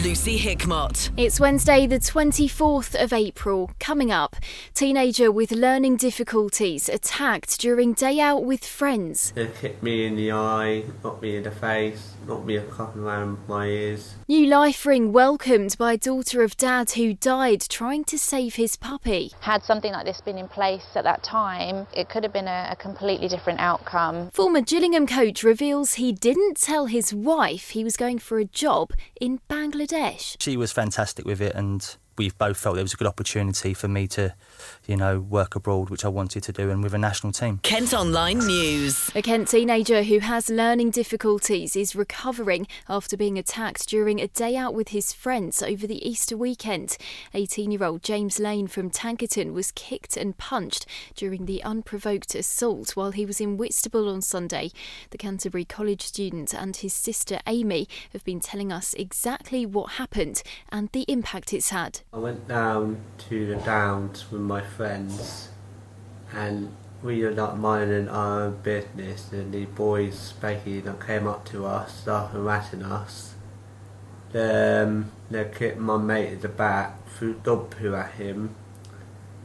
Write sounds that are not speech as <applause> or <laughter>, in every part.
Lucy Hickmott. It's Wednesday, the 24th of April. Coming up, teenager with learning difficulties attacked during day out with friends. They hit me in the eye, knocked me in the face, knocked me a couple around my ears. New life ring welcomed by daughter of dad who died trying to save his puppy. Had something like this been in place at that time, it could have been a, a completely different outcome. Former Gillingham coach reveals he didn't tell his wife he was going for a job in Bangladesh. She was fantastic with it, and we both felt it was a good opportunity for me to, you know, work abroad, which I wanted to do, and with a national team. Kent Online News. A Kent teenager who has learning difficulties is recovering after being attacked during a day out with his friends over the Easter weekend. 18 year old James Lane from Tankerton was kicked and punched during the unprovoked assault while he was in Whitstable on Sunday. The Canterbury College student and his sister Amy have been telling us exactly what happened and the impact it's had. I went down to the downs with my friends and we were not minding our own business and the boys basically that came up to us, started harassing us. Then they kicked my mate at the back, threw dog poo at him.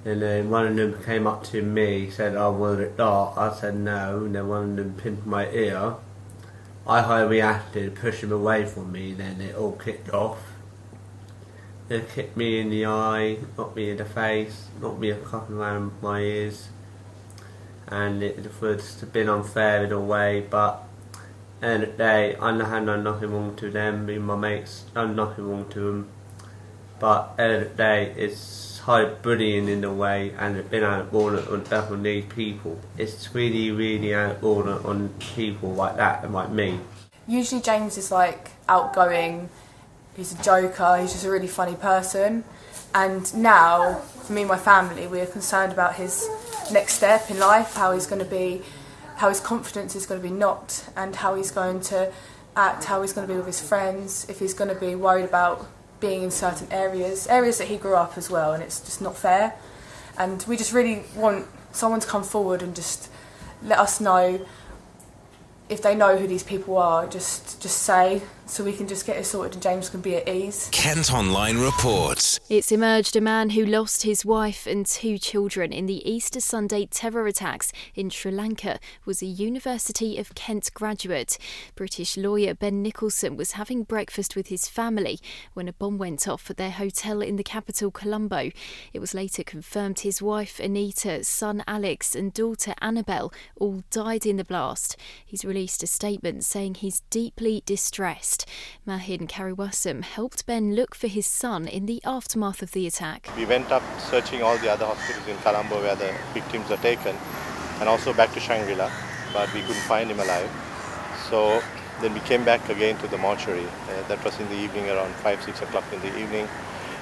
And then one of them came up to me, said oh, I wanted it dark. I said no, and then one of them pinned my ear. I high reacted, pushed him away from me, then it all kicked off. They kicked me in the eye, knocked me in the face, knocked me a couple around my ears, and it would have been unfair in a way, but end of the day, I had done nothing wrong to them, and my mates done nothing wrong to them, but end of the day, it's high bullying in a way, and it's been out of order on definitely people. It's really, really out of order on people like that and like me. Usually James is like outgoing, he's a joker, he's just a really funny person. And now, for me and my family, we are concerned about his next step in life, how he's going to be, how his confidence is going to be knocked, and how he's going to act, how he's going to be with his friends, if he's going to be worried about being in certain areas, areas that he grew up as well, and it's just not fair. And we just really want someone to come forward and just let us know if they know who these people are, just just say so we can just get it sorted and James can be at ease. Kent Online reports. It's emerged a man who lost his wife and two children in the Easter Sunday terror attacks in Sri Lanka was a University of Kent graduate. British lawyer Ben Nicholson was having breakfast with his family when a bomb went off at their hotel in the capital Colombo. It was later confirmed his wife Anita, son Alex and daughter Annabelle all died in the blast. He's released a statement saying he's deeply distressed. Mahin Kariwasam helped Ben look for his son in the aftermath of the attack. We went up searching all the other hospitals in Colombo where the victims were taken and also back to Shangri-La, but we couldn't find him alive. So then we came back again to the mortuary. Uh, that was in the evening around 5, 6 o'clock in the evening.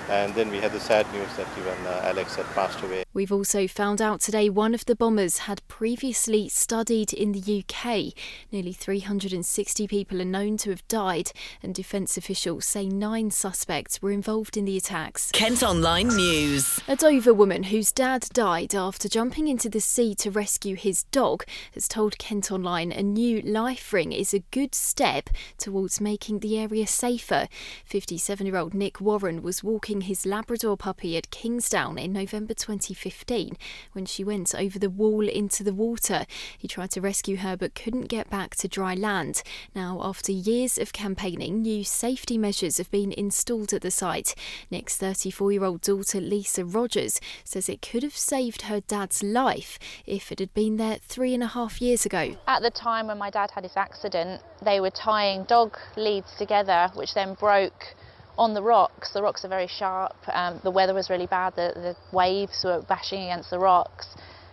And then we had the sad news that even uh, Alex had passed away. We've also found out today one of the bombers had previously studied in the UK. Nearly 360 people are known to have died, and defence officials say nine suspects were involved in the attacks. Kent Online News. A Dover woman whose dad died after jumping into the sea to rescue his dog has told Kent Online a new life ring is a good step towards making the area safer. 57 year old Nick Warren was walking his Labrador puppy at Kingsdown in November 2015 when she went over the wall into the water. He tried to rescue her but couldn't get back to dry land. Now, after years of campaigning, new safety measures have been installed at the site. Nick's 34 year old daughter Lisa Rogers says it could have saved her dad's life if it had been there three and a half years ago. At the time when my dad had his accident, they were tying dog leads together, which then broke on the rocks. The rocks are very sharp. Um, the weather was really bad. The, the waves were bashing against the rocks.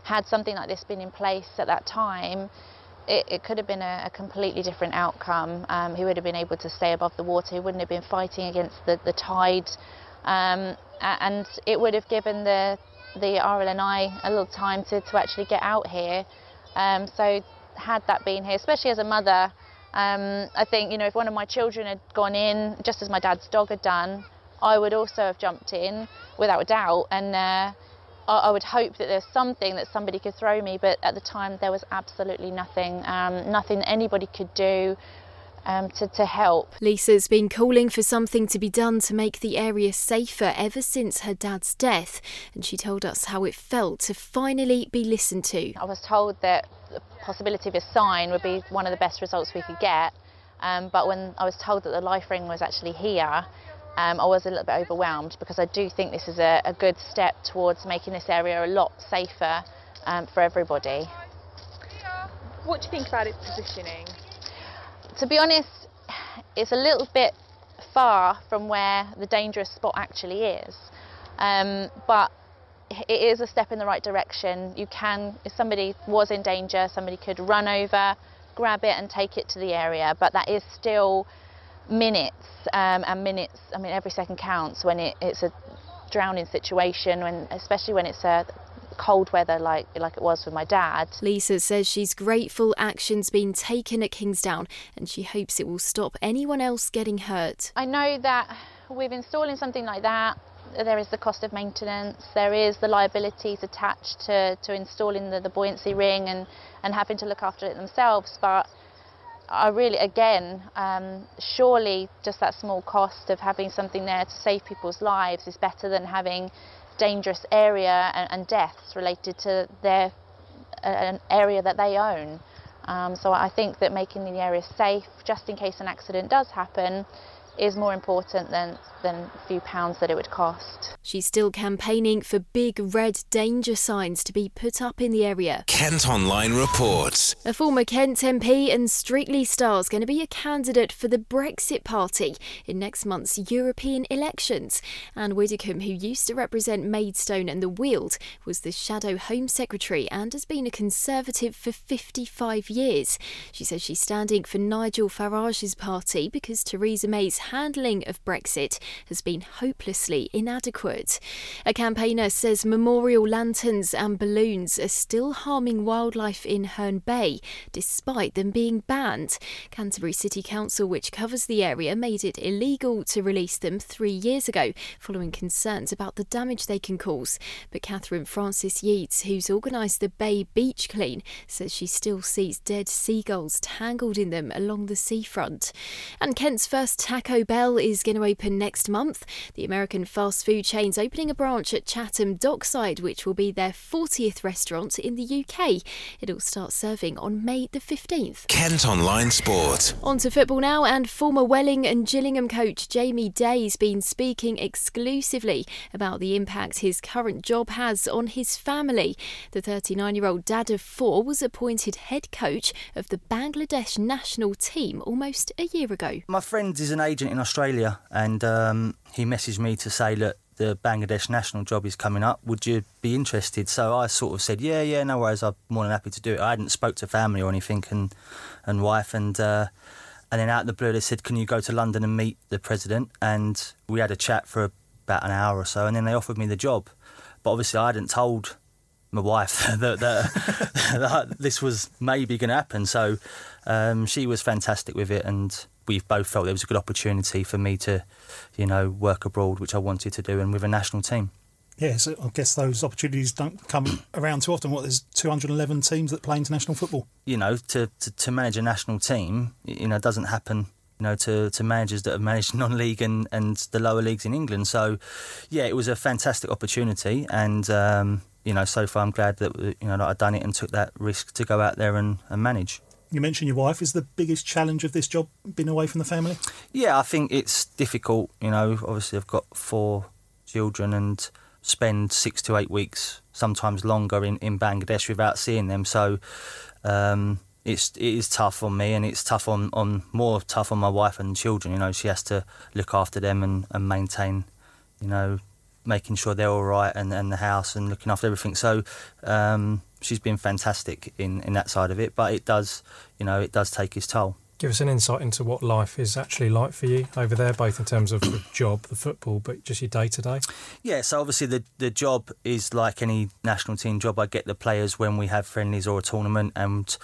Had something like this been in place at that time, it, it could have been a, a completely different outcome. Um, he would have been able to stay above the water. He wouldn't have been fighting against the, the tide. Um, and it would have given the, the RNLI a little time to, to actually get out here. Um, so had that been here, especially as a mother, um, I think, you know, if one of my children had gone in, just as my dad's dog had done, I would also have jumped in without a doubt. And uh, I, would hope that there's something that somebody could throw me, but at the time there was absolutely nothing, um, nothing anybody could do. Um, to, to help. Lisa's been calling for something to be done to make the area safer ever since her dad's death, and she told us how it felt to finally be listened to. I was told that the possibility of a sign would be one of the best results we could get, um, but when I was told that the life ring was actually here, um, I was a little bit overwhelmed because I do think this is a, a good step towards making this area a lot safer um, for everybody. What do you think about its positioning? To be honest, it's a little bit far from where the dangerous spot actually is, um, but it is a step in the right direction. You can, if somebody was in danger, somebody could run over, grab it and take it to the area, but that is still minutes um, and minutes. I mean, every second counts when it, it's a drowning situation, when especially when it's a cold weather like like it was with my dad. Lisa says she's grateful action's been taken at Kingsdown and she hopes it will stop anyone else getting hurt. I know that with installing something like that there is the cost of maintenance, there is the liabilities attached to, to installing the, the buoyancy ring and, and having to look after it themselves but I really, again, um, surely just that small cost of having something there to save people's lives is better than having dangerous area and, and deaths related to their uh, an area that they own. Um, so I think that making the area safe, just in case an accident does happen, is more important than, than a few pounds that it would cost. She's still campaigning for big red danger signs to be put up in the area. Kent Online reports. A former Kent MP and Strictly star is going to be a candidate for the Brexit Party in next month's European elections. Anne Widdecombe, who used to represent Maidstone and the Weald, was the Shadow Home Secretary and has been a Conservative for 55 years. She says she's standing for Nigel Farage's party because Theresa May's handling of Brexit has been hopelessly inadequate. A campaigner says memorial lanterns and balloons are still harming wildlife in Herne Bay, despite them being banned. Canterbury City Council, which covers the area, made it illegal to release them three years ago, following concerns about the damage they can cause. But Catherine Francis Yeats, who's organised the Bay Beach Clean, says she still sees dead seagulls tangled in them along the seafront. And Kent's first Taco Bell is going to open next month. The American fast food chain's opening a branch at Chatham Dockside, which will be their 40th restaurant in the UK. It'll start serving on May the 15th. Kent Online Sport. On to football now, and former Welling and Gillingham coach Jamie Day's been speaking exclusively about the impact his current job has on his family. The 39 year old dad of four was appointed head coach of the Bangladesh national team almost a year ago. My friend is an agent in Australia, and um, he messaged me to say, look, the Bangladesh national job is coming up. Would you be interested? So I sort of said, yeah, yeah, no worries. I'm more than happy to do it. I hadn't spoke to family or anything, and and wife, and uh, and then out of the blue they said, can you go to London and meet the president? And we had a chat for about an hour or so, and then they offered me the job. But obviously, I hadn't told my wife <laughs> that, that, <laughs> that this was maybe going to happen. So um, she was fantastic with it, and we both felt there was a good opportunity for me to, you know, work abroad, which I wanted to do, and with a national team. Yeah, so I guess those opportunities don't come around too often. What there's 211 teams that play international football. You know, to, to, to manage a national team, you know, doesn't happen. You know, to, to managers that have managed <laughs> non-league and, and the lower leagues in England. So, yeah, it was a fantastic opportunity, and um, you know, so far I'm glad that you know that I've done it and took that risk to go out there and, and manage. You mentioned your wife. Is the biggest challenge of this job being away from the family? Yeah, I think it's difficult. You know, obviously I've got four children and spend six to eight weeks, sometimes longer, in, in Bangladesh without seeing them. So um, it's it is tough on me, and it's tough on, on more tough on my wife and children. You know, she has to look after them and, and maintain, you know, making sure they're all right and, and the house and looking after everything. So um, she's been fantastic in, in that side of it, but it does, you know, it does take its toll. Give us an insight into what life is actually like for you over there, both in terms of the <coughs> job, the football, but just your day to day. Yeah, so obviously the the job is like any national team job. I get the players when we have friendlies or a tournament, and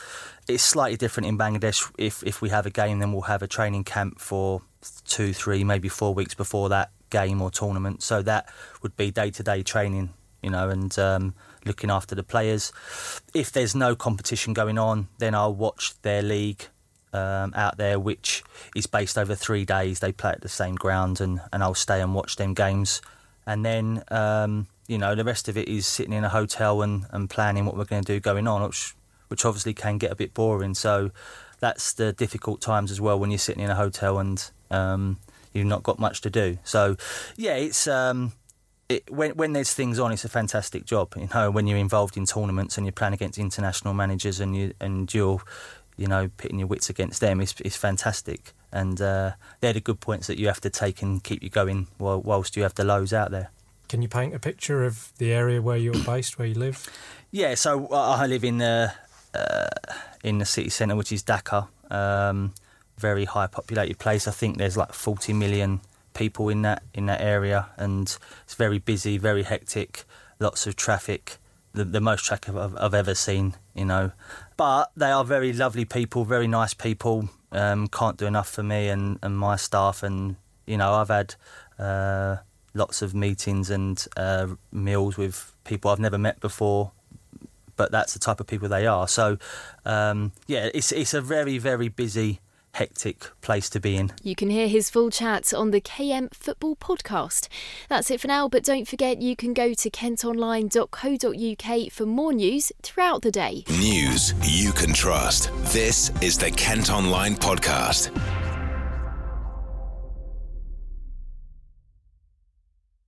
it's slightly different in Bangladesh. If if we have a game, then we'll have a training camp for two, three, maybe four weeks before that game or tournament. So that would be day to day training you know, and um, looking after the players. If there's no competition going on, then I'll watch their league um, out there, which is based over three days. They play at the same ground, and, and I'll stay and watch them games. And then, um, you know, the rest of it is sitting in a hotel and, and planning what we're going to do going on, which, which obviously can get a bit boring. So that's the difficult times as well when you're sitting in a hotel and um, you've not got much to do. So, yeah, it's. Um, it, when when there's things on, it's a fantastic job. You know, when you're involved in tournaments and you're playing against international managers and you and you're, you know, pitting your wits against them, it's it's fantastic. And uh, they're the good points that you have to take and keep you going while, whilst you have the lows out there. Can you paint a picture of the area where you're <coughs> based, where you live? Yeah, so I live in the uh, in the city centre, which is Dhaka. Um, very high populated place. I think there's like 40 million people in that in that area, and it's very busy, very hectic, lots of traffic, the, the most traffic I've, I've ever seen, you know. But they are very lovely people, very nice people. Um, can't do enough for me and, and my staff, and you know I've had uh, lots of meetings and uh, meals with people I've never met before. But that's the type of people they are. So, um, yeah, it's it's a very very busy hectic place to be in. You can hear his full chat on the KM Football Podcast. That's it for now, but don't forget you can go to kentonline.co.uk for more news throughout the day. News you can trust. This is the Kent Online Podcast.